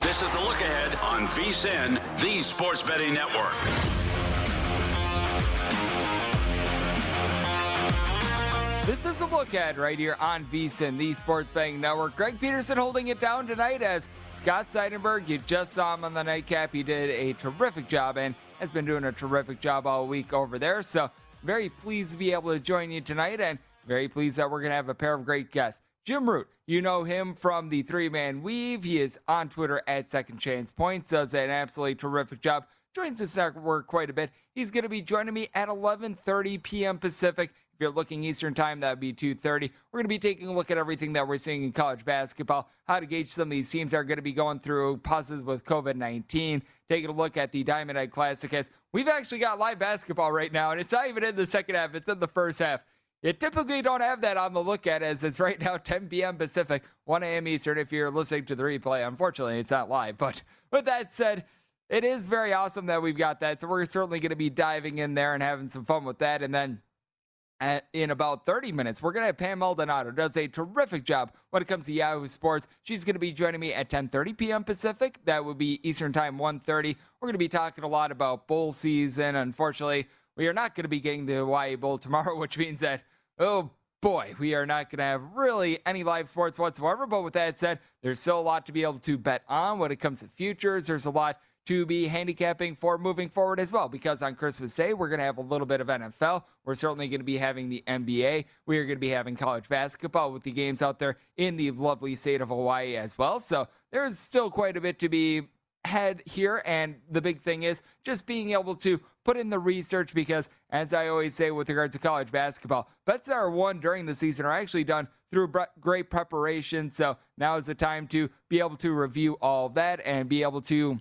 This is the look ahead on VSIN, the sports betting network. This is the look ahead right here on VSIN, the Sports Betting Network. Greg Peterson holding it down tonight as Scott Seidenberg, you just saw him on the nightcap. He did a terrific job and has been doing a terrific job all week over there. So, very pleased to be able to join you tonight and very pleased that we're going to have a pair of great guests. Jim Root, you know him from the three man weave. He is on Twitter at Second Chance Points, does an absolutely terrific job. Joins this network quite a bit. He's going to be joining me at 11:30 p.m. Pacific. If you're looking Eastern time, that would be 2:30. We're going to be taking a look at everything that we're seeing in college basketball, how to gauge some of these teams that are going to be going through pauses with COVID-19. Taking a look at the Diamond Head Classic as we've actually got live basketball right now, and it's not even in the second half; it's in the first half. You typically don't have that on the look ahead as it's right now 10 p.m. Pacific, 1 a.m. Eastern if you're listening to the replay. Unfortunately, it's not live. But with that said, it is very awesome that we've got that. So we're certainly going to be diving in there and having some fun with that. And then at, in about 30 minutes, we're going to have Pam Maldonado. Does a terrific job when it comes to Yahoo Sports. She's going to be joining me at 10:30 p.m. Pacific. That would be Eastern Time 1:30. We're going to be talking a lot about bowl season. Unfortunately, we are not going to be getting the Hawaii Bowl tomorrow, which means that, oh boy, we are not going to have really any live sports whatsoever. But with that said, there's still a lot to be able to bet on when it comes to futures. There's a lot to be handicapping for moving forward as well. Because on Christmas Day, we're going to have a little bit of NFL. We're certainly going to be having the NBA. We are going to be having college basketball with the games out there in the lovely state of Hawaii as well. So there's still quite a bit to be head here. And the big thing is just being able to put in the research because, as I always say with regards to college basketball, bets that are won during the season are actually done through great preparation. So now is the time to be able to review all of that and be able to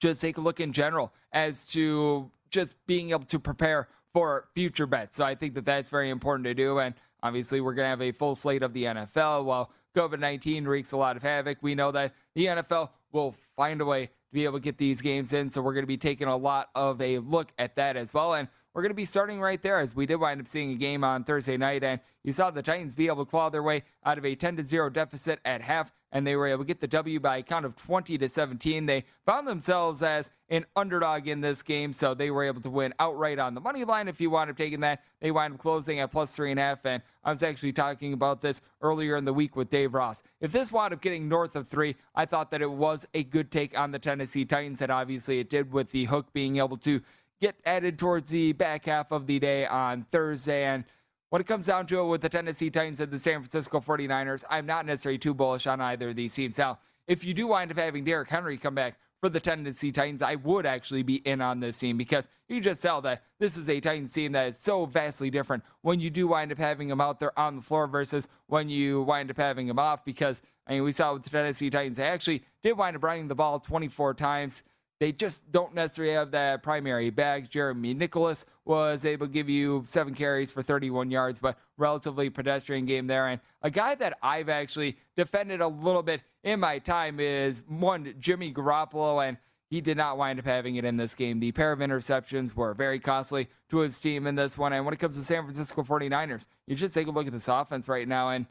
just take a look in general as to just being able to prepare for future bets. So I think that that's very important to do. And obviously, we're going to have a full slate of the NFL. While COVID 19 wreaks a lot of havoc, we know that the NFL will find a way to be able to get these games in. So we're going to be taking a lot of a look at that as well. And we're going to be starting right there as we did wind up seeing a game on Thursday night. And you saw the Titans be able to claw their way out of a 10 to 0 deficit at half. And they were able to get the W by a count of 20 to 17. They found themselves as an underdog in this game, so they were able to win outright on the money line. If you wound up taking that, they wind up closing at plus three and a half. And I was actually talking about this earlier in the week with Dave Ross. If this wound up getting north of three, I thought that it was a good take on the Tennessee Titans, and obviously it did with the hook being able to get added towards the back half of the day on Thursday. And when it comes down to it with the Tennessee Titans and the San Francisco 49ers, I'm not necessarily too bullish on either of these teams. Now, if you do wind up having Derrick Henry come back for the Tennessee Titans, I would actually be in on this team because you just tell that this is a Titans team that is so vastly different when you do wind up having them out there on the floor versus when you wind up having them off. Because, I mean, we saw with the Tennessee Titans, they actually did wind up running the ball 24 times. They just don't necessarily have that primary back. Jeremy McNichols was able to give you seven carries for 31 yards, but relatively pedestrian game there. And a guy that I've actually defended a little bit in my time is one Jimmy Garoppolo, and he did not wind up having it in this game. The pair of interceptions were very costly to his team in this one. And when it comes to San Francisco 49ers, you just take a look at this offense right now, and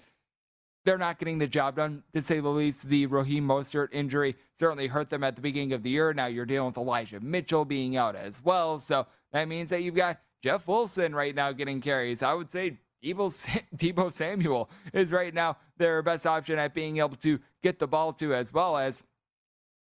they're not getting the job done, to say the least. The Raheem Mostert injury certainly hurt them at the beginning of the year. Now you're dealing with Elijah Mitchell being out as well. So that means that you've got Jeff Wilson right now getting carries. I would say Deebo Samuel is right now their best option at being able to get the ball to, as well as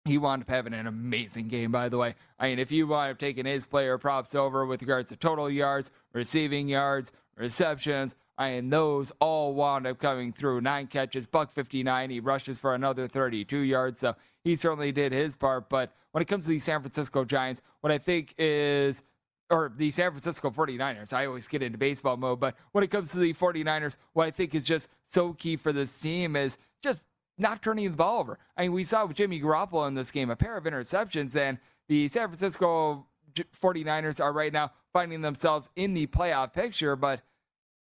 he wound up having an amazing game, by the way. I mean, if you wound up taking his player props over with regards to total yards, receiving yards, receptions, and those all wound up coming through. Nine catches, buck 59. He rushes for another 32 yards. So he certainly did his part. But when it comes to the San Francisco Giants, what I think is or the San Francisco 49ers. I always get into baseball mode, but when it comes to the 49ers, what I think is just so key for this team is just not turning the ball over. I mean, we saw with Jimmy Garoppolo in this game a pair of interceptions, and the San Francisco 49ers are right now finding themselves in the playoff picture, but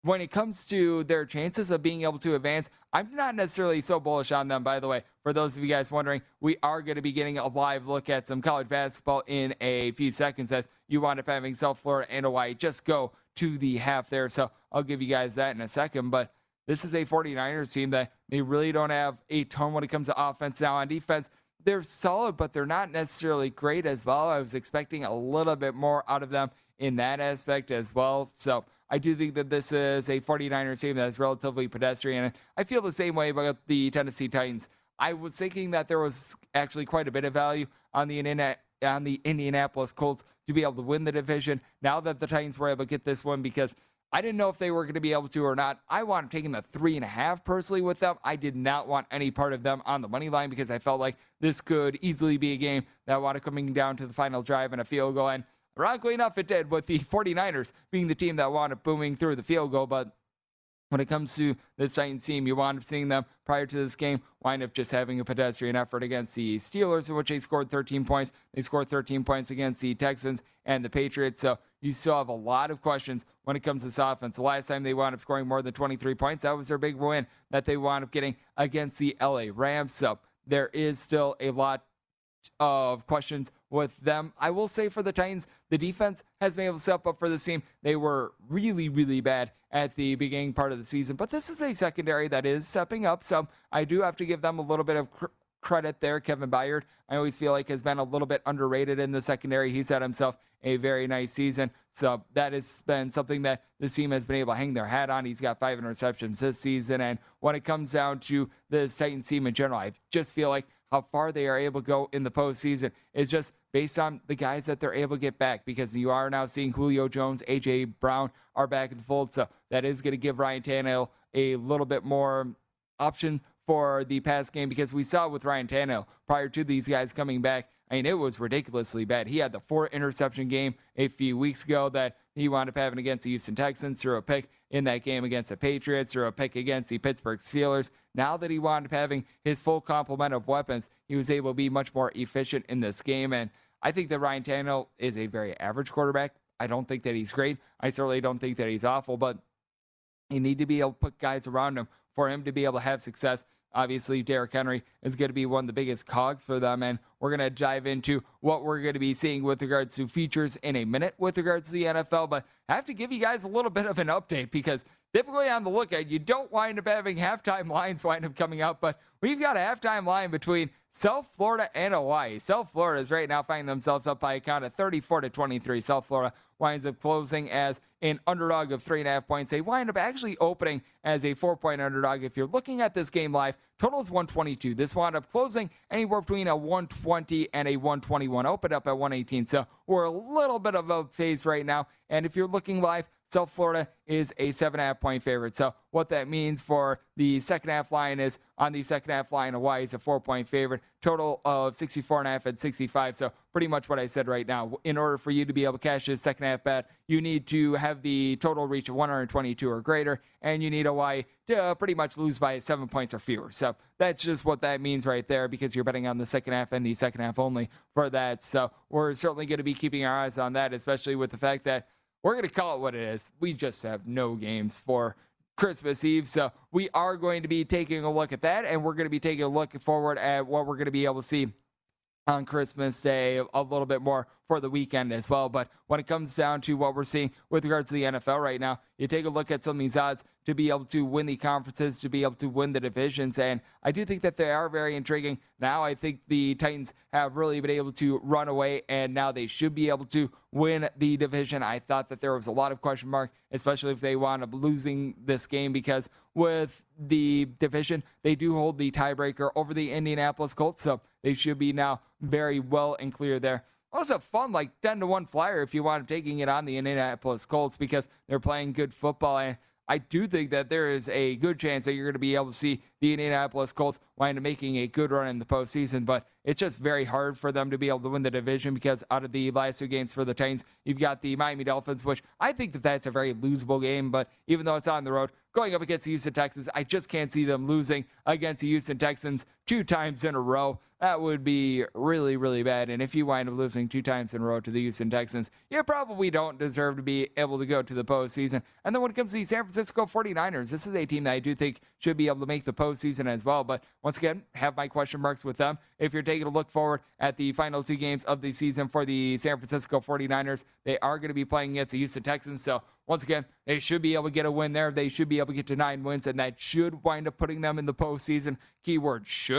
when it comes to their chances of being able to advance, I'm not necessarily so bullish on them, by the way. For those of you guys wondering, we are going to be getting a live look at some college basketball in a few seconds as you wind up having South Florida and Hawaii just go to the half there. So I'll give you guys that in a second. But this is a 49ers team that they really don't have a ton when it comes to offense. Now, on defense, they're solid, but they're not necessarily great as well. I was expecting a little bit more out of them in that aspect as well. So I do think that this is a 49ers team that is relatively pedestrian. I feel the same way about the Tennessee Titans. I was thinking that there was actually quite a bit of value on the on the Indianapolis Colts to be able to win the division. Now that the Titans were able to get this one, because I didn't know if they were going to be able to or not. I wanted taking the three and a half personally with them. I did not want any part of them on the money line because I felt like this could easily be a game that up coming down to the final drive and a field goal. And Ironically enough, it did, with the 49ers being the team that wound up booming through the field goal. But when it comes to the Titans team, you wound up seeing them prior to this game wind up just having a pedestrian effort against the Steelers, in which they scored 13 points. They scored 13 points against the Texans and the Patriots. So you still have a lot of questions when it comes to this offense. The last time they wound up scoring more than 23 points, that was their big win that they wound up getting against the LA Rams. So there is still a lot of questions with them. I will say for the Titans, the defense has been able to step up for this team. They were really, really bad at the beginning part of the season, but this is a secondary that is stepping up. So I do have to give them a little bit of cr- credit there. Kevin Byard, I always feel like has been a little bit underrated in the secondary. He's had himself a very nice season. So that has been something that this team has been able to hang their hat on. He's got five interceptions this season. And when it comes down to this Titans team in general, I just feel like how far they are able to go in the postseason is just based on the guys that they're able to get back because you are now seeing Julio Jones, A.J. Brown are back in the fold. So that is going to give Ryan Tannehill a little bit more option for the pass game because we saw with Ryan Tannehill prior to these guys coming back, I mean, it was ridiculously bad. He had the four interception game a few weeks ago that he wound up having against the Houston Texans, threw a pick in that game against the Patriots, threw a pick against the Pittsburgh Steelers. Now that he wound up having his full complement of weapons, he was able to be much more efficient in this game. And I think that Ryan Tannehill is a very average quarterback. I don't think that he's great. I certainly don't think that he's awful, but you need to be able to put guys around him for him to be able to have success Obviously, Derrick Henry is going to be one of the biggest cogs for them, and we're going to dive into what we're going to be seeing with regards to features in a minute with regards to the NFL. But I have to give you guys a little bit of an update because typically on the look ahead, you don't wind up having halftime lines wind up coming out, but we've got a halftime line between South Florida and Hawaii. South Florida is right now finding themselves up by a count of 34 to 23. South Florida winds up closing as an underdog of three and a half points. They wind up actually opening as a four point underdog. If you're looking at this game live, total is 122. This wound up closing anywhere between a 120 and a 121. Opened up at 118. So we're a little bit of a phase right now. And if you're looking live, South Florida is a seven and a half point favorite. So what that means for the second half line is on the second half line, Hawaii is a four point favorite, total of 64 and a half and 65. So pretty much what I said right now. In order for you to be able to cash this second half bet, you need to have the total reach of 122 or greater, and you need Hawaii to uh, pretty much lose by seven points or fewer. So that's just what that means right there because you're betting on the second half and the second half only for that. So we're certainly going to be keeping our eyes on that, especially with the fact that we're going to call it what it is. We just have no games for Christmas Eve. So we are going to be taking a look at that, and we're going to be taking a look forward at what we're going to be able to see on Christmas Day a little bit more for the weekend as well. But when it comes down to what we're seeing with regards to the NFL right now, you take a look at some of these odds to be able to win the conferences, to be able to win the divisions. And I do think that they are very intriguing. Now, I think the Titans have really been able to run away, and now they should be able to win the division. I thought that there was a lot of question mark, especially if they wound up losing this game, because with the division, they do hold the tiebreaker over the Indianapolis Colts. So they should be now very well and clear there. Also fun, like 10 to 1 flyer if you want up taking it on the Indianapolis Colts because they're playing good football. And I do think that there is a good chance that you're going to be able to see the Indianapolis Colts wind up making a good run in the postseason, but it's just very hard for them to be able to win the division because out of the last two games for the Titans, you've got the Miami Dolphins, which I think that that's a very losable game, but even though it's on the road, going up against the Houston Texans, I just can't see them losing against the Houston Texans two times in a row. That would be really, really bad. And if you wind up losing two times in a row to the Houston Texans, you probably don't deserve to be able to go to the postseason. And then when it comes to the San Francisco 49ers, this is a team that I do think should be able to make the postseason as well. But once again, have my question marks with them. If you're taking a look forward at the final two games of the season for the San Francisco 49ers, they are going to be playing against the Houston Texans. So once again, they should be able to get a win there. They should be able to get to nine wins, and that should wind up putting them in the postseason. Keyword should.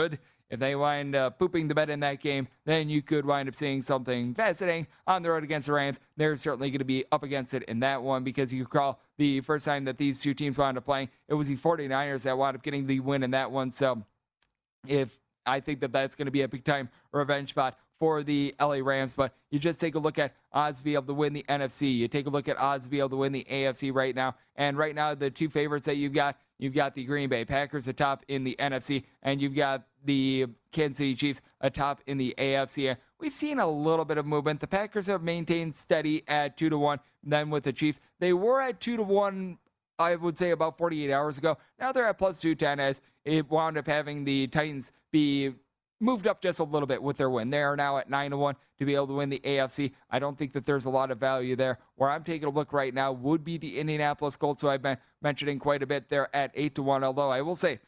If they wind up pooping the bed in that game, then you could wind up seeing something fascinating on the road against the Rams. They're certainly going to be up against it in that one because you recall the first time that these two teams wound up playing, it was the 49ers that wound up getting the win in that one. So if I think that that's going to be a big time revenge spot for the LA Rams, but you just take a look at odds to be able to win the NFC. You take a look at odds to be able to win the AFC right now. And right now, the two favorites that you've got, you've got the Green Bay Packers atop in the NFC, and you've got the Kansas City Chiefs atop in the AFC. And we've seen a little bit of movement. The Packers have maintained steady at two to one. Then with the Chiefs, they were at two to one. I would say about 48 hours ago. Now they're at plus 210 as it wound up having the Titans be moved up just a little bit with their win. They are now at 9 to 1 to be able to win the AFC. I don't think that there's a lot of value there. Where I'm taking a look right now would be the Indianapolis Colts, who I've been mentioning quite a bit. They're at 8 to 1, although I will say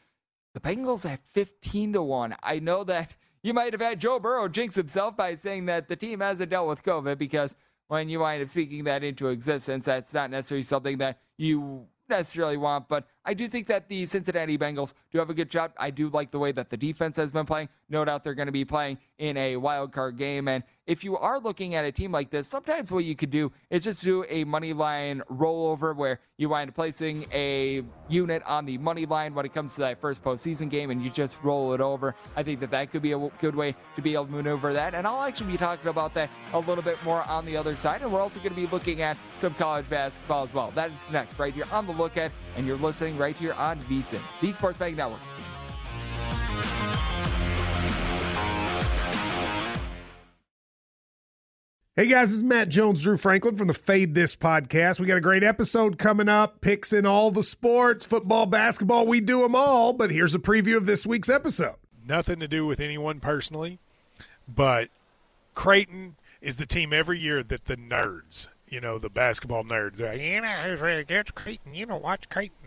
the Bengals at 15 to 1. I know that you might have had Joe Burrow jinx himself by saying that the team hasn't dealt with COVID because when you wind up speaking that into existence, that's not necessarily something that you necessarily want, but I do think that the Cincinnati Bengals do have a good shot. I do like the way that the defense has been playing. No doubt they're going to be playing in a wild card game. And if you are looking at a team like this, sometimes what you could do is just do a money line rollover where you wind up placing a unit on the money line when it comes to that first postseason game and you just roll it over. I think that that could be a good way to be able to maneuver that. And I'll actually be talking about that a little bit more on the other side. And we're also going to be looking at some college basketball as well. That is next, right here on the look ahead, and you're listening right here on VSIN, the Sports Betting Network. Hey guys, this is Matt Jones, Drew Franklin from the Fade This podcast. We got a great episode coming up, picks in all the sports, football, basketball, we do them all. But here's a preview of this week's episode. Nothing to do with anyone personally, but Creighton is the team every year that the nerds, you know, the basketball nerds, they're like, you know, who's really good? Creighton, you know, watch Creighton.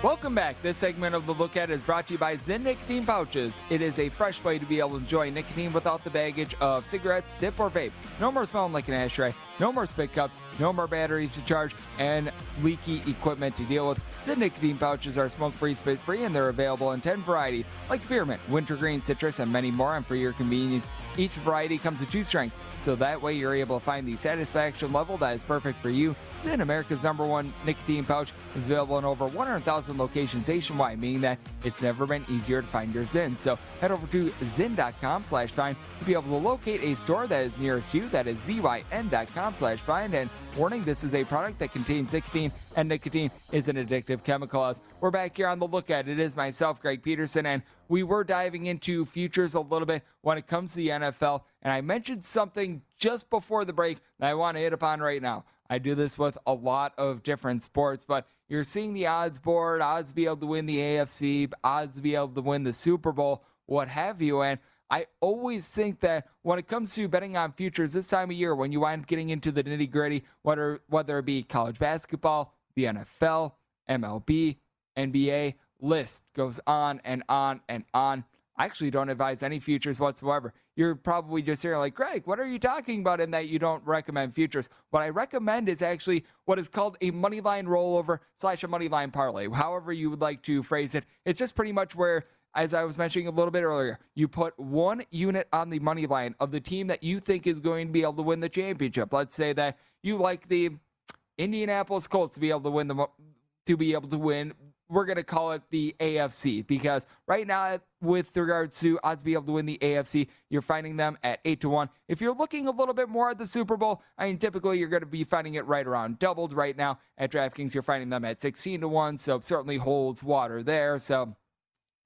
Welcome back. This segment of The Look Ahead is brought to you by Zyn Nicotine Pouches. It is a fresh way to be able to enjoy nicotine without the baggage of cigarettes, dip, or vape. No more smelling like an ashtray, no more spit cups, no more batteries to charge, and leaky equipment to deal with. Zyn Nicotine Pouches are smoke free, spit free, and they're available in 10 varieties like spearmint, wintergreen, citrus, and many more. And for your convenience, each variety comes in two strengths, so that way you're able to find the satisfaction level that is perfect for you. Zyn, America's number one nicotine pouch, is available in over 100,000 locations nationwide, meaning that it's never been easier to find your Zyn. So head over to zyn.com slash find to be able to locate a store that is nearest you. That is zyn.com slash find. And warning, this is a product that contains nicotine, and nicotine is an addictive chemical. As we're back here on the look ahead it is myself, Greg Peterson, and we were diving into futures a little bit when it comes to the NFL. And I mentioned something just before the break that I want to hit upon right now. I do this with a lot of different sports, but you're seeing the odds board, odds to be able to win the AFC, odds to be able to win the Super Bowl, what have you. And I always think that when it comes to betting on futures this time of year, when you wind up getting into the nitty gritty, whether whether it be college basketball, the NFL, MLB, NBA, list goes on and on and on. I actually don't advise any futures whatsoever. You're probably just here like, Greg, what are you talking about in that you don't recommend futures? What I recommend is actually what is called a money line rollover slash a money line parlay, however you would like to phrase it. It's just pretty much where, as I was mentioning a little bit earlier, you put one unit on the money line of the team that you think is going to be able to win the championship. Let's say that you like the Indianapolis Colts to be able to win the to be able to win we're going to call it the AFC because right now, with regards to odds to be able to win the AFC, you're finding them at 8 to 1. If you're looking a little bit more at the Super Bowl, I mean, typically you're going to be finding it right around doubled right now. At DraftKings, you're finding them at 16 to 1, so certainly holds water there. So,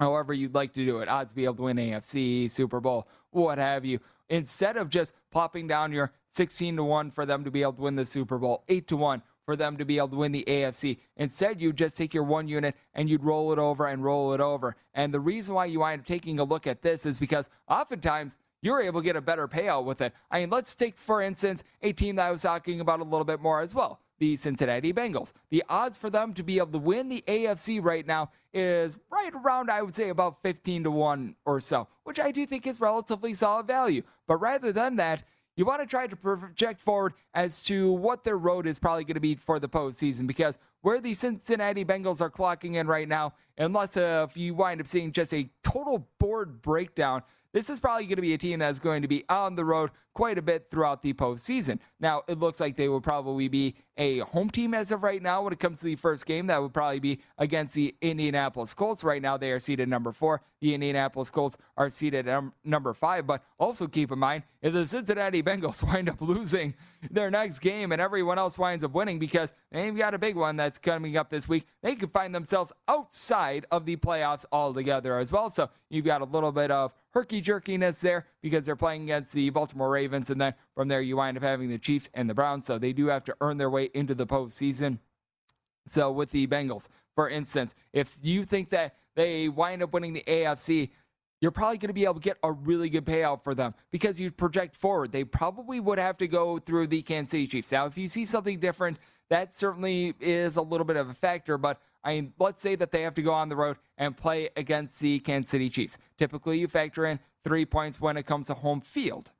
however you'd like to do it, odds to be able to win AFC, Super Bowl, what have you. Instead of just popping down your 16 to 1 for them to be able to win the Super Bowl, 8 to 1 for them to be able to win the AFC. Instead, you just take your one unit and you'd roll it over and roll it over. And the reason why you wind up taking a look at this is because oftentimes you're able to get a better payout with it. I mean, let's take, for instance, a team that I was talking about a little bit more as well the Cincinnati Bengals. The odds for them to be able to win the AFC right now is right around, I would say, about 15 to 1 or so, which I do think is relatively solid value. But rather than that, you want to try to project forward as to what their road is probably going to be for the postseason because where the Cincinnati Bengals are clocking in right now, unless uh, if you wind up seeing just a total board breakdown, this is probably going to be a team that's going to be on the road quite a bit throughout the postseason. Now, it looks like they will probably be a home team as of right now when it comes to the first game. That would probably be against the Indianapolis Colts. Right now, they are seated number four. The Indianapolis Colts are seated um, number five. But also keep in mind, if the Cincinnati Bengals wind up losing their next game and everyone else winds up winning because they've got a big one that's coming up this week, they could find themselves outside of the playoffs altogether as well. So you've got a little bit of herky jerkiness there because they're playing against the Baltimore Ravens. And then from there, you wind up having the Chiefs and the Browns. So they do have to earn their way into the postseason. So with the Bengals, for instance, if you think that they wind up winning the AFC, you're probably going to be able to get a really good payout for them because you project forward. They probably would have to go through the Kansas City Chiefs. Now, if you see something different, that certainly is a little bit of a factor, but I mean, let's say that they have to go on the road and play against the Kansas City Chiefs. Typically, you factor in three points when it comes to home field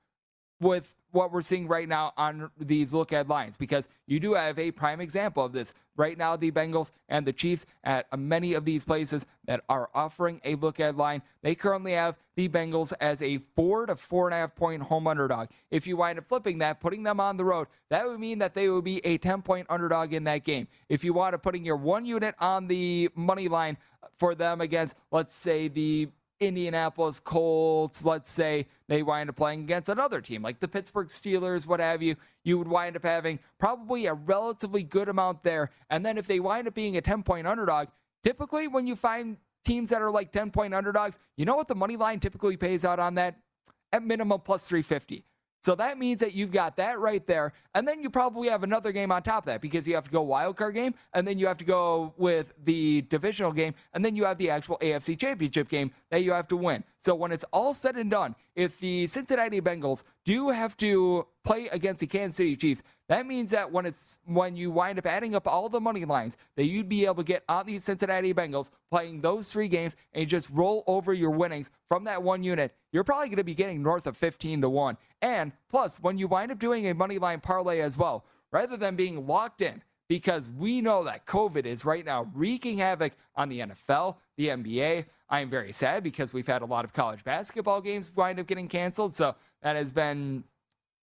with what we're seeing right now on these look at lines because you do have a prime example of this. Right now, the Bengals and the Chiefs at many of these places that are offering a look at line, they currently have the Bengals as a four to four and a half point home underdog. If you wind up flipping that, putting them on the road, that would mean that they would be a 10 point underdog in that game. If you want to putting your one unit on the money line for them against, let's say, the Indianapolis Colts, let's say they wind up playing against another team like the Pittsburgh Steelers, what have you, you would wind up having probably a relatively good amount there. And then if they wind up being a 10 point underdog, typically when you find teams that are like 10 point underdogs, you know what the money line typically pays out on that? At minimum plus 350. So that means that you've got that right there. And then you probably have another game on top of that because you have to go wild card game and then you have to go with the divisional game and then you have the actual AFC championship game that you have to win. So when it's all said and done, if the Cincinnati Bengals do have to play against the Kansas City Chiefs, that means that when it's when you wind up adding up all the money lines that you'd be able to get on the Cincinnati Bengals playing those three games and just roll over your winnings from that one unit, you're probably going to be getting north of 15 to 1. And plus, when you wind up doing a money line parlay as well, rather than being locked in, because we know that COVID is right now wreaking havoc on the NFL, the NBA. I am very sad because we've had a lot of college basketball games wind up getting canceled. So that has been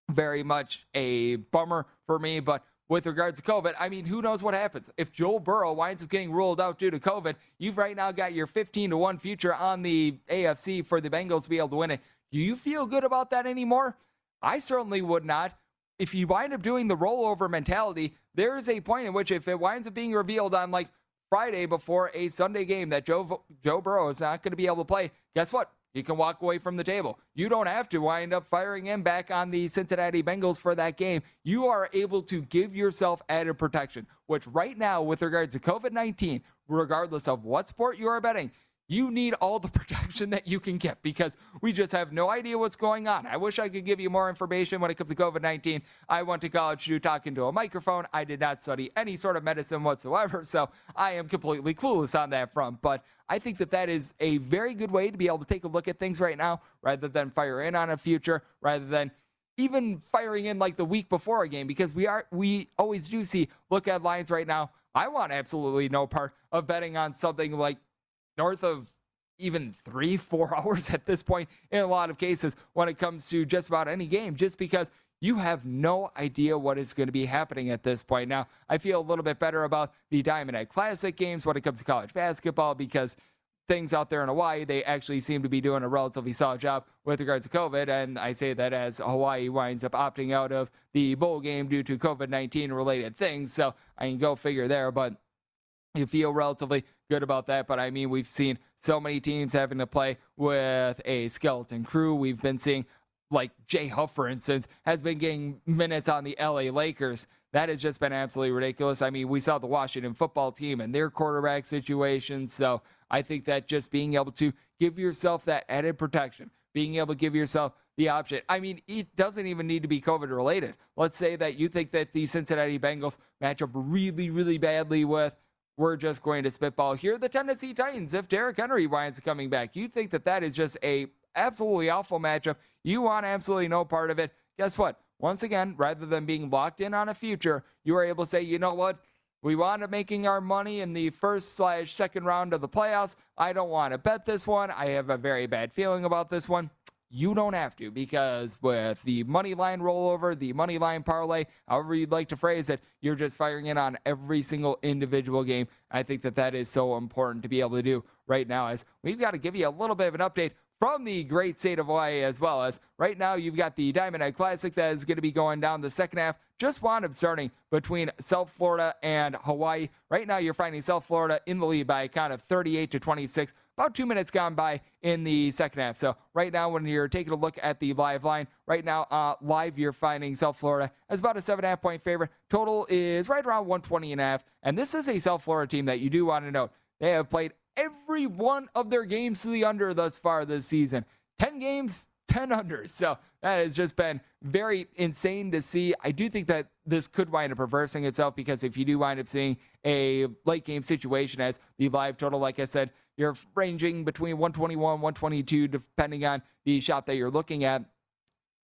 very much a bummer for me. But with regards to COVID, I mean, who knows what happens? If Joe Burrow winds up getting ruled out due to COVID, you've right now got your 15 to 1 future on the AFC for the Bengals to be able to win it. Do you feel good about that anymore? I certainly would not. If you wind up doing the rollover mentality, there is a point in which if it winds up being revealed on like Friday before a Sunday game that Joe Joe Burrow is not going to be able to play, guess what? You can walk away from the table. You don't have to wind up firing him back on the Cincinnati Bengals for that game. You are able to give yourself added protection, which right now, with regards to COVID 19, regardless of what sport you are betting, you need all the protection that you can get because we just have no idea what's going on. I wish I could give you more information when it comes to COVID 19. I went to college to talk into a microphone. I did not study any sort of medicine whatsoever, so I am completely clueless on that front. But I think that that is a very good way to be able to take a look at things right now rather than fire in on a future, rather than even firing in like the week before a game because we are we always do see look at lines right now. I want absolutely no part of betting on something like north of even three, four hours at this point in a lot of cases when it comes to just about any game, just because you have no idea what is going to be happening at this point. Now, I feel a little bit better about the Diamond Head Classic games when it comes to college basketball because things out there in Hawaii, they actually seem to be doing a relatively solid job with regards to COVID. And I say that as Hawaii winds up opting out of the bowl game due to COVID 19 related things. So I can go figure there. But you feel relatively good about that. But I mean, we've seen so many teams having to play with a skeleton crew. We've been seeing, like Jay Huff, for instance, has been getting minutes on the LA Lakers. That has just been absolutely ridiculous. I mean, we saw the Washington football team and their quarterback situation. So I think that just being able to give yourself that added protection being able to give yourself the option. I mean, it doesn't even need to be COVID related. Let's say that you think that the Cincinnati Bengals match up really, really badly with we're just going to spitball here. The Tennessee Titans, if Derrick Henry winds up coming back, you think that that is just a absolutely awful matchup. You want absolutely no part of it. Guess what? Once again, rather than being locked in on a future, you are able to say, you know what? We wound up making our money in the first slash second round of the playoffs. I don't want to bet this one. I have a very bad feeling about this one. You don't have to because with the money line rollover, the money line parlay, however you'd like to phrase it, you're just firing in on every single individual game. I think that that is so important to be able to do right now as we've got to give you a little bit of an update from the great state of Hawaii as well as right now you've got the Diamond Head Classic that is going to be going down the second half. Just wound up starting between South Florida and Hawaii. Right now you're finding South Florida in the lead by a count of 38 to 26. About two minutes gone by in the second half. So right now when you're taking a look at the live line, right now uh, live you're finding South Florida as about a seven and a half point favorite. Total is right around 120 and a half. And this is a South Florida team that you do want to note. They have played every one of their games to the under thus far this season. 10 games, 10 unders. So that has just been very insane to see. I do think that this could wind up reversing itself because if you do wind up seeing a late game situation as the live total, like I said, you're ranging between 121, 122, depending on the shot that you're looking at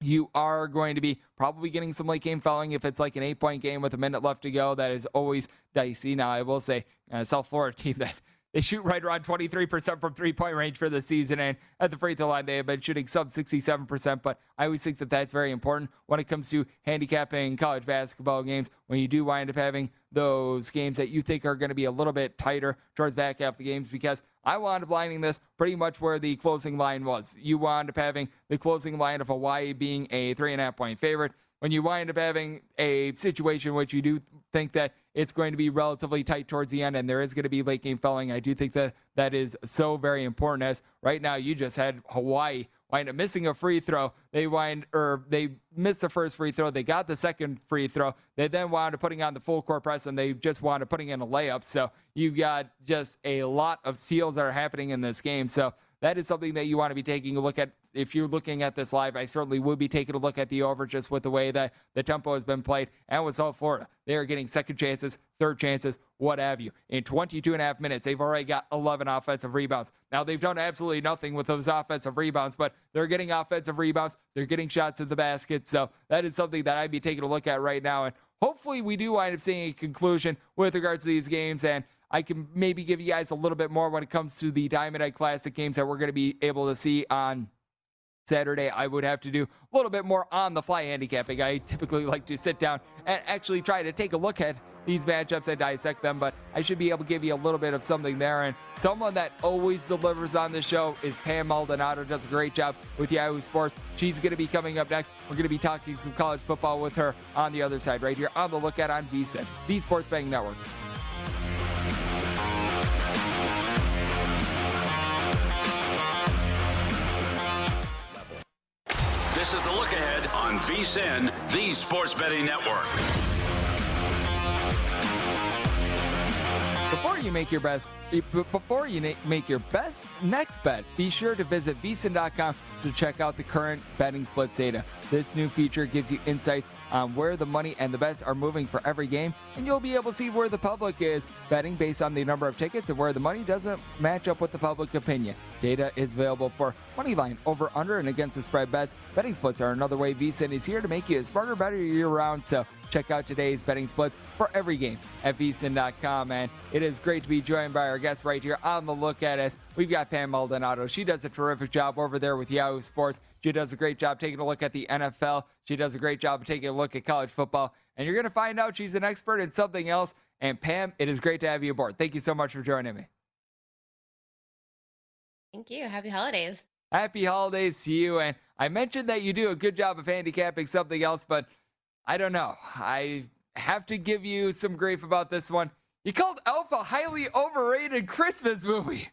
you are going to be probably getting some late game fouling if it's like an eight point game with a minute left to go. That is always dicey. Now, I will say, uh, South Florida team that they shoot right around 23% from three point range for the season. And at the free throw line, they have been shooting sub 67%. But I always think that that's very important when it comes to handicapping college basketball games. When you do wind up having those games that you think are going to be a little bit tighter towards back half the games, because I wound up lining this pretty much where the closing line was. You wound up having the closing line of Hawaii being a three and a half point favorite when you wind up having a situation which you do think that it's going to be relatively tight towards the end and there is going to be late game fouling, I do think that that is so very important as right now you just had Hawaii wind up missing a free throw. They wind or they missed the first free throw. They got the second free throw. They then wound up putting on the full court press and they just wound up putting in a layup. So you've got just a lot of steals that are happening in this game. So that is something that you want to be taking a look at. If you're looking at this live, I certainly would be taking a look at the over just with the way that the tempo has been played. And with South Florida, they are getting second chances, third chances, what have you. In 22 and a half minutes, they've already got 11 offensive rebounds. Now, they've done absolutely nothing with those offensive rebounds, but they're getting offensive rebounds. They're getting shots at the basket. So that is something that I'd be taking a look at right now. And hopefully, we do wind up seeing a conclusion with regards to these games. And I can maybe give you guys a little bit more when it comes to the Diamond Head Classic games that we're going to be able to see on Saturday, I would have to do a little bit more on the fly handicapping. I typically like to sit down and actually try to take a look at these matchups and dissect them, but I should be able to give you a little bit of something there. And someone that always delivers on the show is Pam Maldonado. Does a great job with Yahoo Sports. She's going to be coming up next. We're going to be talking some college football with her on the other side, right here on the Look Ahead on VSIN, the Sports Betting Network. This is the look ahead on VSIN, the Sports Betting Network. Before you make your best, before you make your best next bet, be sure to visit vsin.com to check out the current betting splits data. This new feature gives you insights on where the money and the bets are moving for every game, and you'll be able to see where the public is betting based on the number of tickets and where the money doesn't match up with the public opinion. Data is available for money line, over, under, and against the spread bets. Betting splits are another way VSIN is here to make you a smarter, better year round. So check out today's betting splits for every game at vsin.com. And it is great to be joined by our guests right here on the look ahead us. We've got Pam Maldonado. She does a terrific job over there with Yahoo Sports. She does a great job taking a look at the NFL. She does a great job of taking a look at college football. And you're going to find out she's an expert in something else. And Pam, it is great to have you aboard. Thank you so much for joining me. Thank you. Happy holidays. Happy holidays to you. And I mentioned that you do a good job of handicapping something else, but I don't know. I have to give you some grief about this one. You called Elf a highly overrated Christmas movie.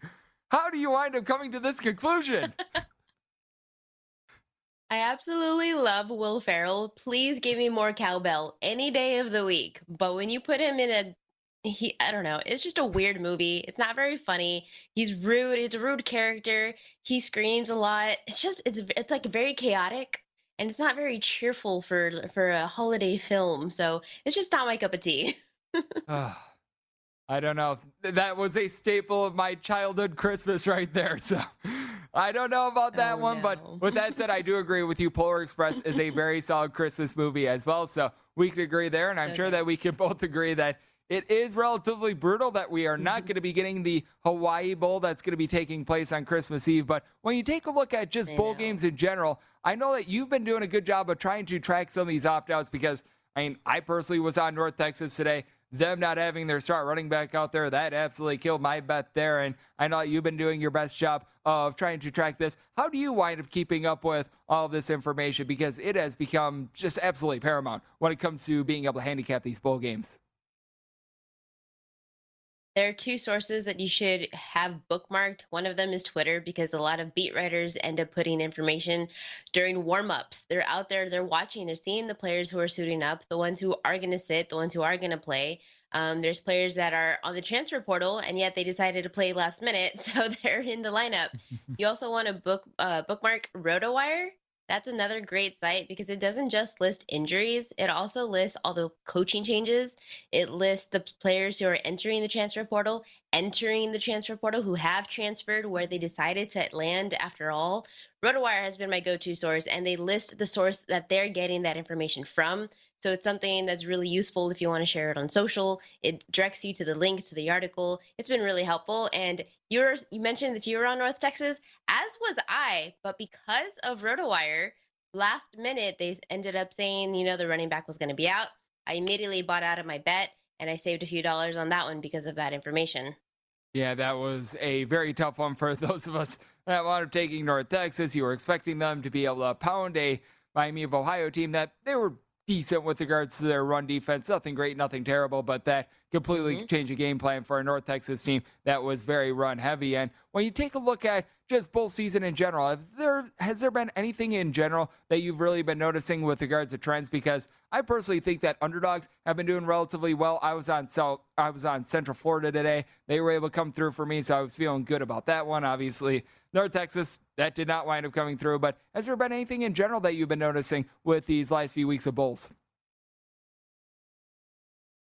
How do you wind up coming to this conclusion? I absolutely love Will Ferrell. Please give me more cowbell any day of the week. But when you put him in a he I don't know. It's just a weird movie. It's not very funny. He's rude. He's a rude character. He screams a lot. It's just it's it's like very chaotic and it's not very cheerful for for a holiday film. So it's just not my cup of tea. I don't know. That was a staple of my childhood Christmas right there. So I don't know about that Oh, one. But with that said, I do agree with you. Polar Express is a very solid Christmas movie as well. So we can agree there. And I'm sure good. that we can both agree that it is relatively brutal that we are Mm-hmm. not going to be getting the Hawaii Bowl that's going to be taking place on Christmas Eve. But when you take a look at just bowl games in general, I know that you've been doing a good job of trying to track some of these opt outs because, I mean, I personally was on North Texas today. Them not having their start running back out there, that absolutely killed my bet there. And I know you've been doing your best job of trying to track this. How do you wind up keeping up with all of this information? Because it has become just absolutely paramount when it comes to being able to handicap these bowl games. There are two sources that you should have bookmarked. One of them is Twitter because a lot of beat writers end up putting information during warm-ups. They're out there, they're watching, they're seeing the players who are suiting up, the ones who are going to sit, the ones who are going to play. Um, there's players that are on the transfer portal and yet they decided to play last minute, so they're in the lineup. you also want to book uh, bookmark RotoWire. That's another great site because it doesn't just list injuries, it also lists all the coaching changes. It lists the players who are entering the transfer portal, entering the transfer portal, who have transferred, where they decided to land after all. RotoWire has been my go to source, and they list the source that they're getting that information from. So it's something that's really useful if you want to share it on social. It directs you to the link to the article. It's been really helpful. And you're you mentioned that you were on North Texas, as was I, but because of RotoWire, last minute they ended up saying, you know, the running back was going to be out. I immediately bought out of my bet and I saved a few dollars on that one because of that information. Yeah, that was a very tough one for those of us that wound up taking North Texas. You were expecting them to be able to pound a Miami of Ohio team that they were decent with regards to their run defense. Nothing great, nothing terrible, but that completely mm-hmm. changed the game plan for a North Texas team that was very run heavy. And when you take a look at just bowl season in general, have there has there been anything in general that you've really been noticing with regards to trends? Because I personally think that underdogs have been doing relatively well. I was on South, I was on Central Florida today. They were able to come through for me, so I was feeling good about that one. Obviously, North Texas that did not wind up coming through. But has there been anything in general that you've been noticing with these last few weeks of bowls?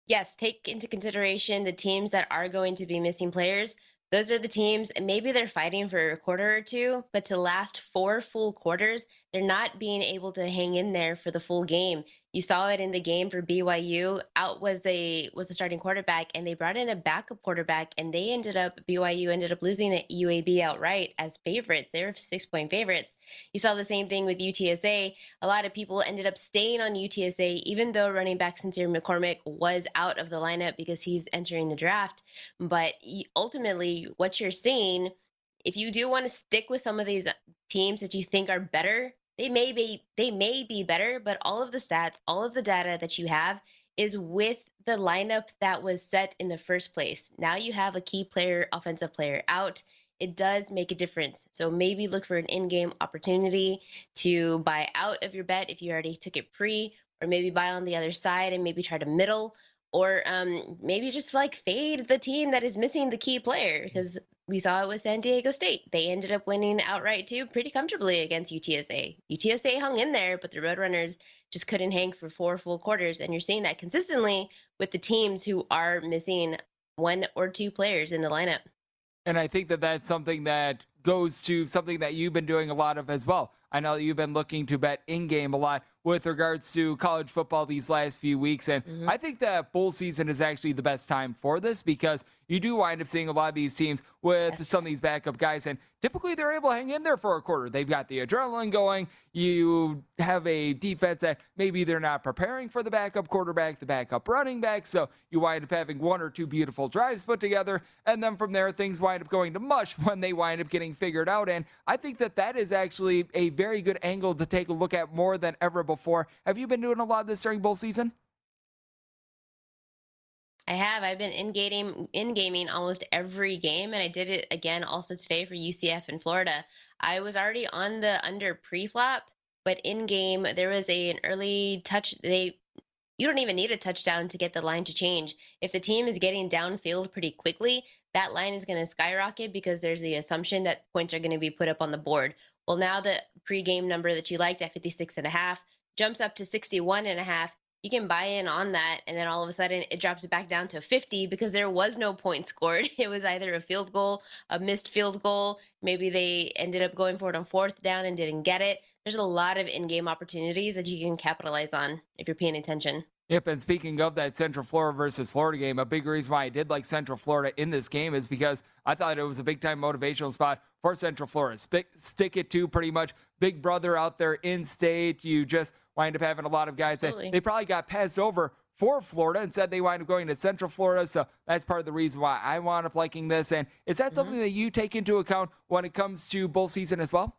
Yes, take into consideration the teams that are going to be missing players. Those are the teams, and maybe they're fighting for a quarter or two, but to last four full quarters, they're not being able to hang in there for the full game. You saw it in the game for BYU. Out was the was the starting quarterback, and they brought in a backup quarterback, and they ended up BYU ended up losing at UAB outright as favorites. They were six point favorites. You saw the same thing with UTSA. A lot of people ended up staying on UTSA, even though running back Sincere McCormick was out of the lineup because he's entering the draft. But ultimately, what you're seeing, if you do want to stick with some of these teams that you think are better, they may be they may be better, but all of the stats, all of the data that you have is with the lineup that was set in the first place. Now you have a key player, offensive player out. It does make a difference. So maybe look for an in-game opportunity to buy out of your bet if you already took it pre, or maybe buy on the other side and maybe try to middle, or um, maybe just like fade the team that is missing the key player because we saw it with San Diego State. They ended up winning outright too, pretty comfortably against UTSA. UTSA hung in there, but the Roadrunners just couldn't hang for four full quarters. And you're seeing that consistently with the teams who are missing one or two players in the lineup. And I think that that's something that goes to something that you've been doing a lot of as well. I know that you've been looking to bet in game a lot with regards to college football these last few weeks. And mm-hmm. I think that bowl season is actually the best time for this because you do wind up seeing a lot of these teams with some of these backup guys. And typically they're able to hang in there for a quarter. They've got the adrenaline going. You have a defense that maybe they're not preparing for the backup quarterback, the backup running back. So you wind up having one or two beautiful drives put together. And then from there, things wind up going to mush when they wind up getting figured out. And I think that that is actually a very good angle to take a look at more than ever before. Have you been doing a lot of this during bowl season? I have. I've been in gaming in gaming almost every game, and I did it again also today for UCF in Florida. I was already on the under pre-flop, but in game there was a, an early touch. They you don't even need a touchdown to get the line to change. If the team is getting downfield pretty quickly, that line is going to skyrocket because there's the assumption that points are going to be put up on the board. Well, now the pregame number that you liked at 56 and a half jumps up to 61 and a half. You can buy in on that, and then all of a sudden it drops it back down to 50 because there was no point scored. It was either a field goal, a missed field goal. Maybe they ended up going for it on fourth down and didn't get it. There's a lot of in game opportunities that you can capitalize on if you're paying attention. Yep, and speaking of that Central Florida versus Florida game, a big reason why I did like Central Florida in this game is because I thought it was a big time motivational spot for Central Florida. Stick, stick it to pretty much big brother out there in state. You just wind up having a lot of guys that they probably got passed over for Florida and said they wind up going to Central Florida. So that's part of the reason why I wound up liking this. And is that mm-hmm. something that you take into account when it comes to bowl season as well?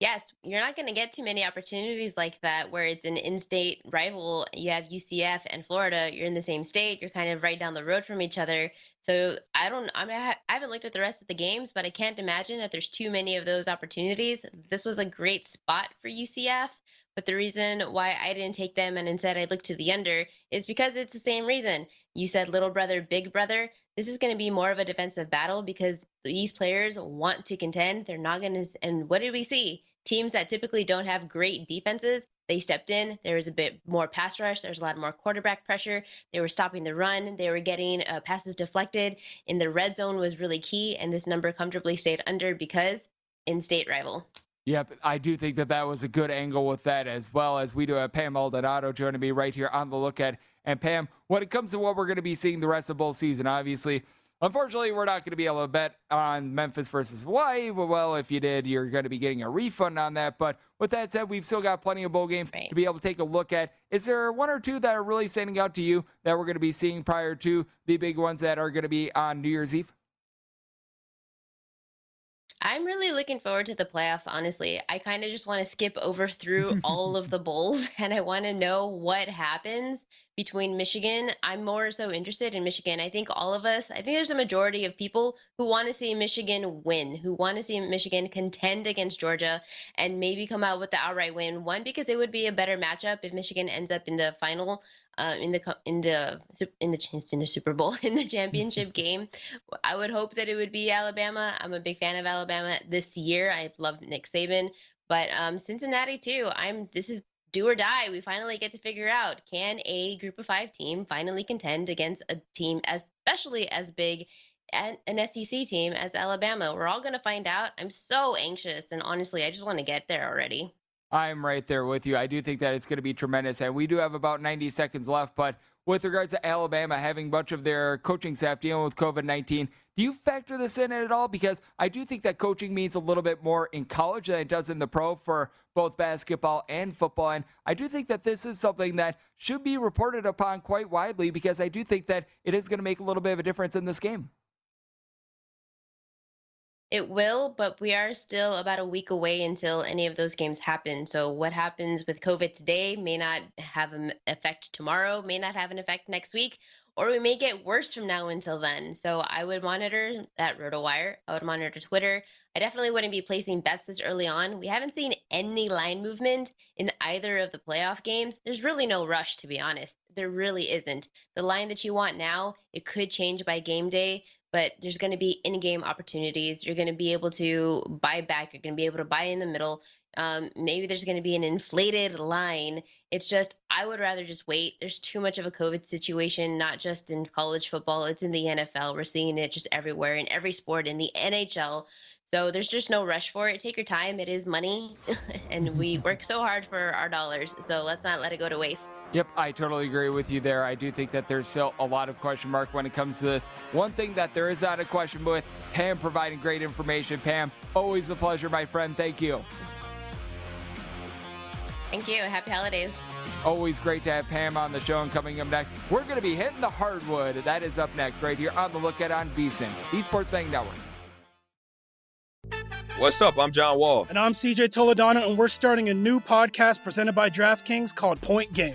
Yes, you're not going to get too many opportunities like that where it's an in-state rival. You have UCF and Florida. You're in the same state. You're kind of right down the road from each other. So I don't. I, mean, I haven't looked at the rest of the games, but I can't imagine that there's too many of those opportunities. This was a great spot for UCF. But the reason why I didn't take them and instead I looked to the under is because it's the same reason. You said little brother, big brother. This is going to be more of a defensive battle because these players want to contend. They're not going to. And what did we see? teams that typically don't have great defenses, they stepped in. There was a bit more pass rush. There's a lot more quarterback pressure. They were stopping the run. They were getting uh, passes deflected. In the red zone was really key, and this number comfortably stayed under because in-state rival. Yep, I do think that that was a good angle with that as well as we do have Pam Maldonado joining me right here on the Look Ahead. And Pam, when it comes to what we're going to be seeing the rest of bowl season, obviously Unfortunately, we're not going to be able to bet on Memphis versus Hawaii. Well, if you did, you're going to be getting a refund on that. But with that said, we've still got plenty of bowl games right. to be able to take a look at. Is there one or two that are really standing out to you that we're going to be seeing prior to the big ones that are going to be on New Year's Eve? I'm really looking forward to the playoffs, honestly. I kind of just want to skip over through all of the bowls and I want to know what happens between Michigan. I'm more so interested in Michigan. I think all of us, I think there's a majority of people who want to see Michigan win, who want to see Michigan contend against Georgia and maybe come out with the outright win. One, because it would be a better matchup if Michigan ends up in the final uh, in the in the in the in the Super Bowl in the championship game. I would hope that it would be Alabama. I'm a big fan of Alabama this year. I love Nick Saban, but um, Cincinnati too. I'm this is do or die. We finally get to figure out can a Group of Five team finally contend against a team especially as big an SEC team as Alabama. We're all going to find out. I'm so anxious, and honestly, I just want to get there already. I'm right there with you. I do think that it's going to be tremendous. And we do have about 90 seconds left. But with regards to Alabama having a bunch of their coaching staff dealing with COVID 19, do you factor this in at all? Because I do think that coaching means a little bit more in college than it does in the pro for both basketball and football. And I do think that this is something that should be reported upon quite widely because I do think that it is going to make a little bit of a difference in this game. It will, but we are still about a week away until any of those games happen. So, what happens with COVID today may not have an effect tomorrow, may not have an effect next week, or we may get worse from now until then. So, I would monitor that RotoWire. I would monitor Twitter. I definitely wouldn't be placing bets this early on. We haven't seen any line movement in either of the playoff games. There's really no rush, to be honest. There really isn't. The line that you want now, it could change by game day but there's going to be in-game opportunities. You're going to be able to buy back. You're going to be able to buy in the middle. Um, maybe there's going to be an inflated line. It's just I would rather just wait. There's too much of a COVID situation, not just in college football. It's in the NFL. We're seeing it just everywhere in every sport. In the NHL, so there's just no rush for it. Take your time. It is money, and we work so hard for our dollars. So let's not let it go to waste. Yep, I totally agree with you there. I do think that there's still a lot of question mark when it comes to this. One thing that there is not a question with Pam providing great information. Pam, always a pleasure, my friend. Thank you. Thank you. Happy holidays. Always great to have Pam on the show. And coming up next, we're going to be hitting the hardwood. That is up next, right here on the Look Ahead on VSIN, the Sports Betting Network. What's up? I'm John Wall. And I'm CJ Toledano, and we're starting a new podcast presented by DraftKings called Point Game.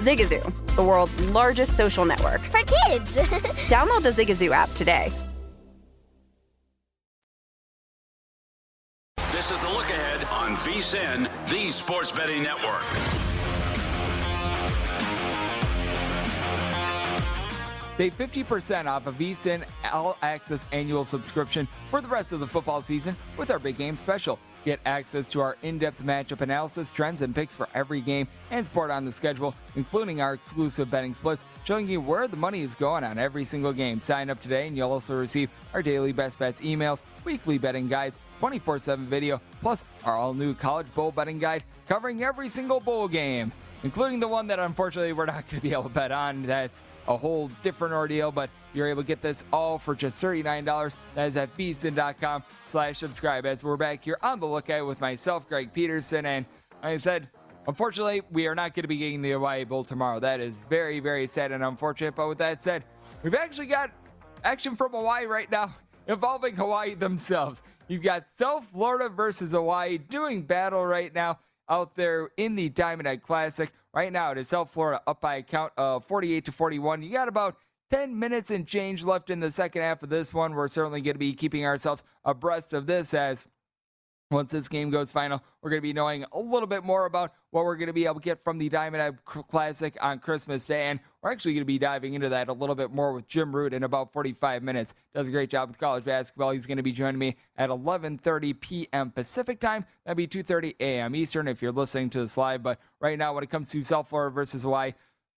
Zigazoo, the world's largest social network. For kids! Download the Zigazoo app today. This is the look ahead on VSIN, the Sports Betting Network. Save 50% off a VSIN All Access annual subscription for the rest of the football season with our big game special. Get access to our in depth matchup analysis, trends, and picks for every game and sport on the schedule, including our exclusive betting splits, showing you where the money is going on every single game. Sign up today, and you'll also receive our daily best bets emails, weekly betting guides, 24 7 video, plus our all new college bowl betting guide covering every single bowl game, including the one that unfortunately we're not going to be able to bet on. That's a whole different ordeal, but you're able to get this all for just $39. That is at vsin.com slash subscribe. As we're back here on the look ahead with myself, Greg Peterson, and like I said, unfortunately, we are not going to be getting the Hawaii Bowl tomorrow. That is very, very sad and unfortunate. But with that said, we've actually got action from Hawaii right now involving Hawaii themselves. You've got South Florida versus Hawaii doing battle right now out there in the Diamond Classic. Right now, it is South Florida up by a count of 48 to 41. You got about 10 minutes and change left in the second half of this one. We're certainly going to be keeping ourselves abreast of this as once this game goes final, we're going to be knowing a little bit more about what we're going to be able to get from the Diamond Head Classic on Christmas Day. And we're actually going to be diving into that a little bit more with Jim Root in about 45 minutes. Does a great job with college basketball. He's going to be joining me at 11:30 p.m. Pacific time. That'd be 2:30 a.m. Eastern if you're listening to this live. But right now, when it comes to South Florida versus Hawaii,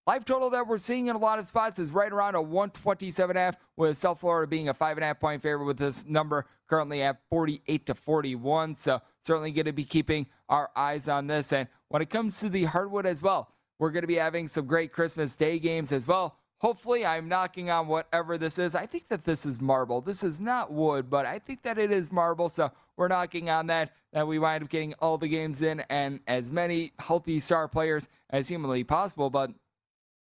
Live total that we're seeing in a lot of spots is right around a 127.5, with South Florida being a five and a half point favorite with this number currently at 48 to 41. So certainly going to be keeping our eyes on this. And when it comes to the hardwood as well, we're going to be having some great Christmas Day games as well. Hopefully, I'm knocking on whatever this is. I think that this is marble. This is not wood, but I think that it is marble. So we're knocking on that, that we wind up getting all the games in and as many healthy star players as humanly possible. But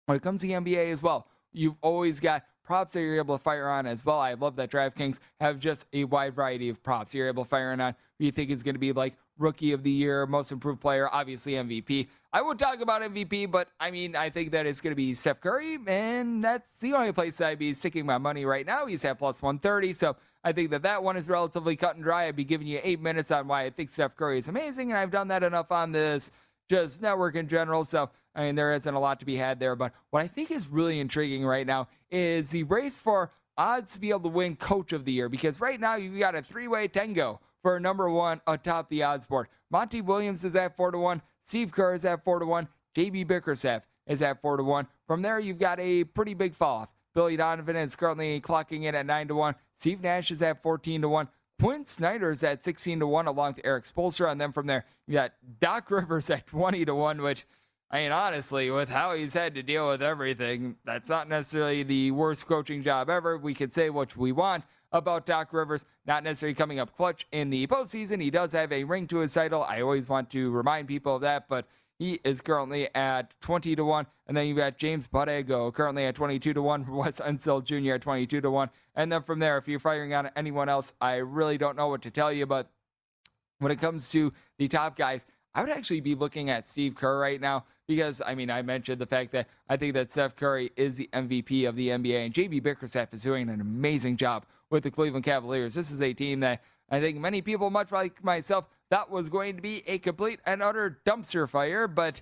when it comes to the NBA as well, you've always got props that you're able to fire on as well. I love that DraftKings have just a wide variety of props you're able to fire on who you think is going to be like rookie of the year, most improved player, obviously MVP. I would talk about MVP, but I mean, I think that it's going to be Steph Curry, and that's the only place I'd be sticking my money right now. He's at plus 130, so I think that that one is relatively cut and dry. I'd be giving you eight minutes on why I think Steph Curry is amazing, and I've done that enough on this just network in general. So, I mean, there isn't a lot to be had there. But what I think is really intriguing right now is the race for odds to be able to win Coach of the Year, because right now you've got a three way tango for number one atop the odds board. Monty Williams is at four to one. Steve Kerr is at four to one. JB Bickerstaff is at four to one. From there, you've got a pretty big fall off. Billy Donovan is currently clocking in at nine to one. Steve Nash is at fourteen to one. Quinn Snyder is at sixteen to one, along with Erik Spoelstra, and then from there you got Doc Rivers at twenty to one, which. I mean, honestly, with how he's had to deal with everything, that's not necessarily the worst coaching job ever. We could say what we want, about Doc Rivers, not necessarily coming up clutch in the postseason. He does have a ring to his title. I always want to remind people of that, but he is currently at 20 to 1. And then you've got James Borrego currently at 22 to 1. Wes Unseld Jr. at 22 to 1. And then from there, if you're firing on anyone else, I really don't know what to tell you. But when it comes to the top guys, I would actually be looking at Steve Kerr right now because, I mean, I mentioned the fact that I think that Steph Curry is the MVP of the NBA and JB Bickerstaff is doing an amazing job with the Cleveland Cavaliers. This is a team that I think many people, much like myself, thought was going to be a complete and utter dumpster fire, but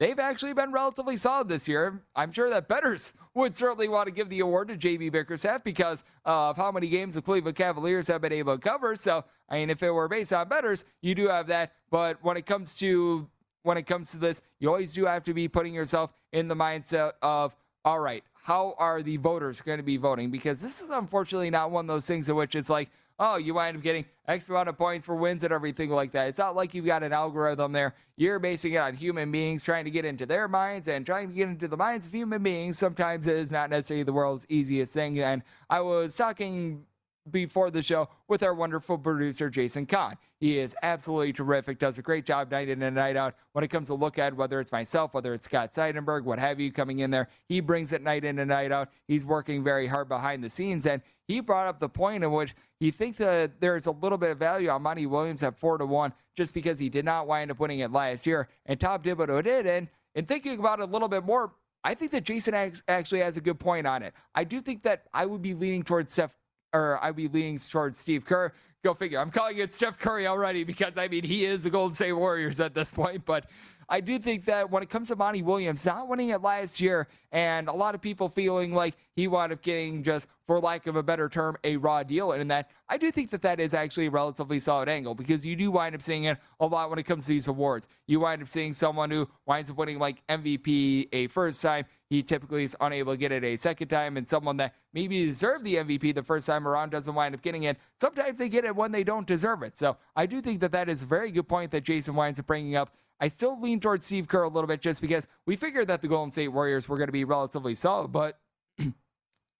they've actually been relatively solid this year. I'm sure that betters would certainly want to give the award to JB Bickerstaff because of how many games the Cleveland Cavaliers have been able to cover. So, I mean, if it were based on betters, you do have that. But when it comes to when it comes to this, you always do have to be putting yourself in the mindset of, all right, how are the voters going to be voting? Because this is unfortunately not one of those things in which it's like, oh, you wind up getting X amount of points for wins and everything like that. It's not like you've got an algorithm there. You're basing it on human beings trying to get into their minds and trying to get into the minds of human beings. Sometimes it is not necessarily the world's easiest thing. And I was talking before the show with our wonderful producer, Jason Kahn. He is absolutely terrific, does a great job night in and night out. When it comes to look at whether it's myself, whether it's Scott Seidenberg, what have you coming in there, he brings it night in and night out. He's working very hard behind the scenes. And he brought up the point in which he thinks that there's a little bit of value on Monty Williams at four to one just because he did not wind up winning it last year. And Tom Thibodeau did. And in thinking about it a little bit more, I think that Jason actually has a good point on it. I do think that I would be leaning towards Steph or I'd be leaning towards Steve Kerr. Go figure. I'm calling it Steph Curry already because I mean he is the Golden State Warriors at this point. But I do think that when it comes to Monty Williams not winning it last year, and a lot of people feeling like he wound up getting just, for lack of a better term, a raw deal, and that I do think that that is actually a relatively solid angle because you do wind up seeing it a lot when it comes to these awards. You wind up seeing someone who winds up winning like MVP a first time he typically is unable to get it a second time, and someone that maybe deserved the MVP the first time around doesn't wind up getting it. Sometimes they get it when they don't deserve it. So I do think that that is a very good point that Jason winds up bringing up. I still lean towards Steve Kerr a little bit just because we figured that the Golden State Warriors were going to be relatively solid, but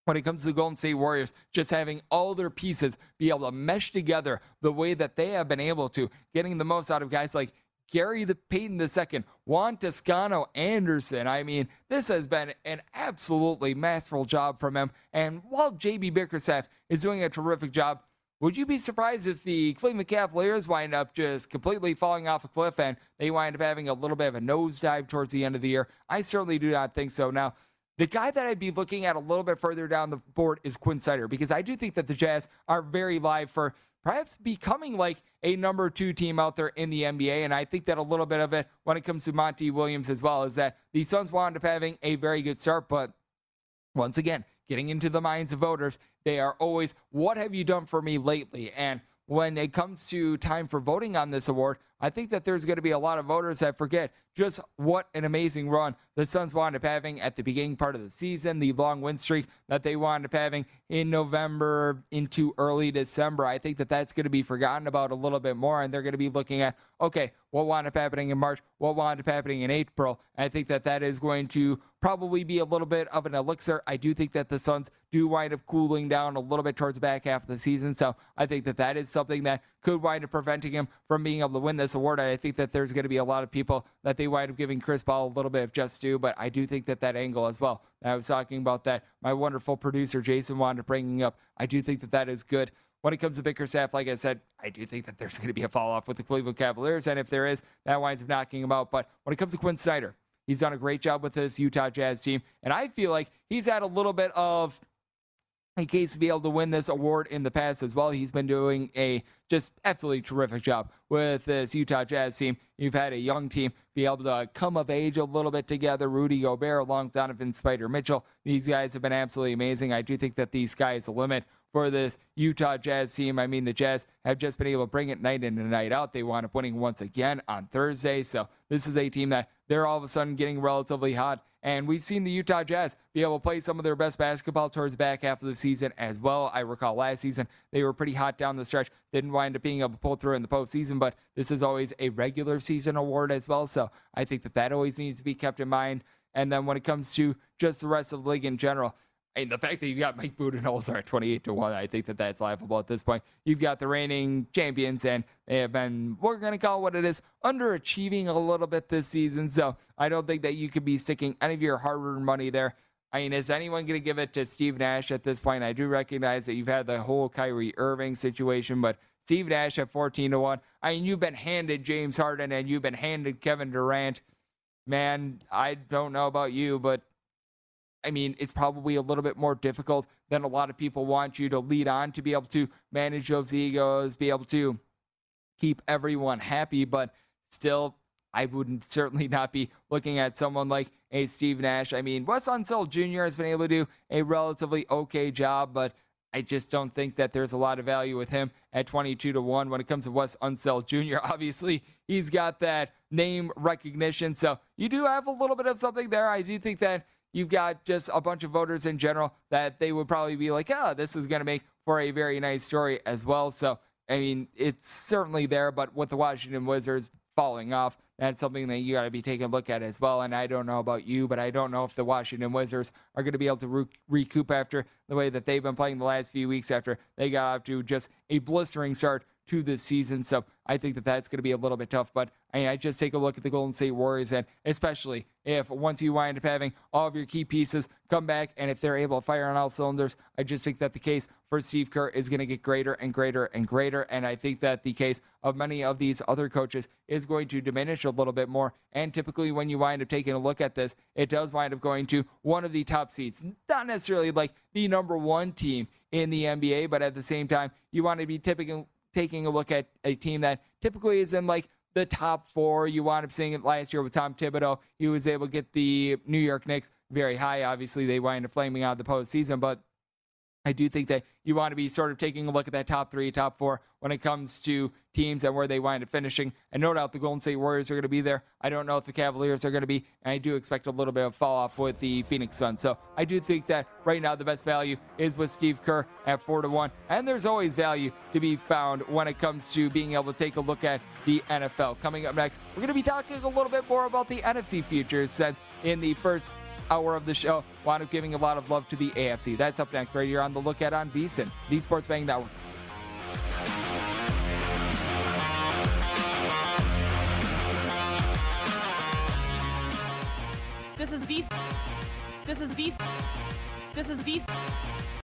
when it comes to the Golden State Warriors, just having all their pieces be able to mesh together the way that they have been able to, getting the most out of guys like Gary the Payton II, Juan Toscano Anderson. I mean, this has been an absolutely masterful job from him. And while JB Bickerstaff is doing a terrific job, would you be surprised if the Cleveland Cavaliers wind up just completely falling off a cliff and they wind up having a little bit of a nosedive towards the end of the year? I certainly do not think so. Now, the guy that I'd be looking at a little bit further down the board is Quinn Snyder because I do think that the Jazz are very live for perhaps becoming like a number two team out there in the NBA. And I think that a little bit of it when it comes to Monty Williams as well is that the Suns wound up having a very good start, but once again, getting into the minds of voters, they are always, what have you done for me lately? And when it comes to time for voting on this award, I think that there's going to be a lot of voters that forget just what an amazing run the Suns wound up having at the beginning part of the season, the long win streak that they wound up having in November into early December. I think that that's going to be forgotten about a little bit more, and they're going to be looking at, okay, what wound up happening in March, what wound up happening in April. I think that that is going to probably be a little bit of an elixir. I do think that the Suns do wind up cooling down a little bit towards the back half of the season, so I think that that is something that could wind up preventing him from being able to win this award. I think that there's going to be a lot of people that they wind up giving Chris Paul a little bit of just due, but I do think that that angle as well. I was talking about that. My wonderful producer Jason wound up bringing up. I do think that that is good. When it comes to Bickerstaff, like I said, I do think that there's going to be a fall off with the Cleveland Cavaliers, and if there is, that winds up knocking him out. But when it comes to Quinn Snyder, he's done a great job with his Utah Jazz team, and I feel like he's had a little bit of in case to be able to win this award in the past as well. He's been doing a just absolutely terrific job with this Utah Jazz team. You've had a young team be able to come of age a little bit together. Rudy Gobert along Donovan Spider Mitchell. These guys have been absolutely amazing. I do think that the sky is the limit for this Utah Jazz team. I mean, the Jazz have just been able to bring it night in and night out. They wound up winning once again on Thursday. So this is a team that they're all of a sudden getting relatively hot. And we've seen the Utah Jazz be able to play some of their best basketball towards the back half of the season as well. I recall last season they were pretty hot down the stretch, didn't wind up being able to pull through in the postseason, but this is always a regular season award as well. So I think that that always needs to be kept in mind. And then when it comes to just the rest of the league in general, and the fact that you got Mike Budenholzer at 28 to 1, I think that that's laughable at this point. You've got the reigning champions, and they have been, we're going to call what it is, underachieving a little bit this season. So I don't think that you could be sticking any of your hard earned money there. I mean, is anyone going to give it to Steve Nash at this point? I do recognize that you've had the whole Kyrie Irving situation, but Steve Nash at 14 to 1. I mean, you've been handed James Harden and you've been handed Kevin Durant. Man, I don't know about you, but I mean, it's probably a little bit more difficult than a lot of people want you to lead on to be able to manage those egos, be able to keep everyone happy. But still, I wouldn't certainly not be looking at someone like a Steve Nash. I mean, Wes Unseld Jr. has been able to do a relatively okay job, but I just don't think that there's a lot of value with him at 22 to 1 when it comes to Wes Unseld Jr. Obviously, he's got that name recognition. So you do have a little bit of something there. I do think that you've got just a bunch of voters in general that they would probably be like, oh, this is going to make for a very nice story as well. So, I mean, it's certainly there, but with the Washington Wizards falling off, that's something that you got to be taking a look at as well. And I don't know about you, but I don't know if the Washington Wizards are going to be able to re- recoup after the way that they've been playing the last few weeks after they got off to just a blistering start to this season. So I think that that's going to be a little bit tough. But I, mean, I just take a look at the Golden State Warriors, and especially if once you wind up having all of your key pieces come back, and if they're able to fire on all cylinders, I just think that the case for Steve Kerr is going to get greater and greater and greater. And I think that the case of many of these other coaches is going to diminish a little bit more. And typically, when you wind up taking a look at this, it does wind up going to one of the top seeds, not necessarily like the number one team in the NBA, but at the same time, you want to be typically taking a look at a team that typically is in like the top four. You wound up seeing it last year with Tom Thibodeau. He was able to get the New York Knicks very high. Obviously, they wind up flaming out of the postseason, but I do think that you want to be sort of taking a look at that top three, top four when it comes to teams and where they wind up finishing. And no doubt the Golden State Warriors are going to be there. I don't know if the Cavaliers are going to be, and I do expect a little bit of fall off with the Phoenix Suns. So I do think that right now the best value is with Steve Kerr at four to one. And there's always value to be found when it comes to being able to take a look at the NFL. Coming up next, we're going to be talking a little bit more about the NFC futures since in the first hour of the show. Wound up giving a lot of love to the AFC. That's up next right here on the Look Ahead on VSIN, the Sports Betting Network. This is VSIN. This is VSIN. This is VSIN.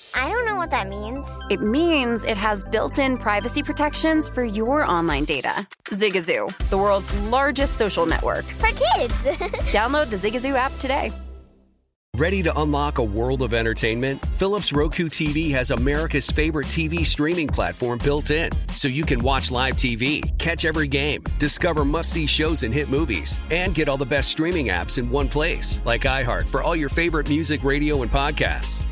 I don't know what that means. It means it has built in privacy protections for your online data. Zigazoo, the world's largest social network. For kids. Download the Zigazoo app today. Ready to unlock a world of entertainment? Philips Roku TV has America's favorite TV streaming platform built in, so you can watch live TV, catch every game, discover must see shows and hit movies, and get all the best streaming apps in one place, like iHeart for all your favorite music, radio, and podcasts.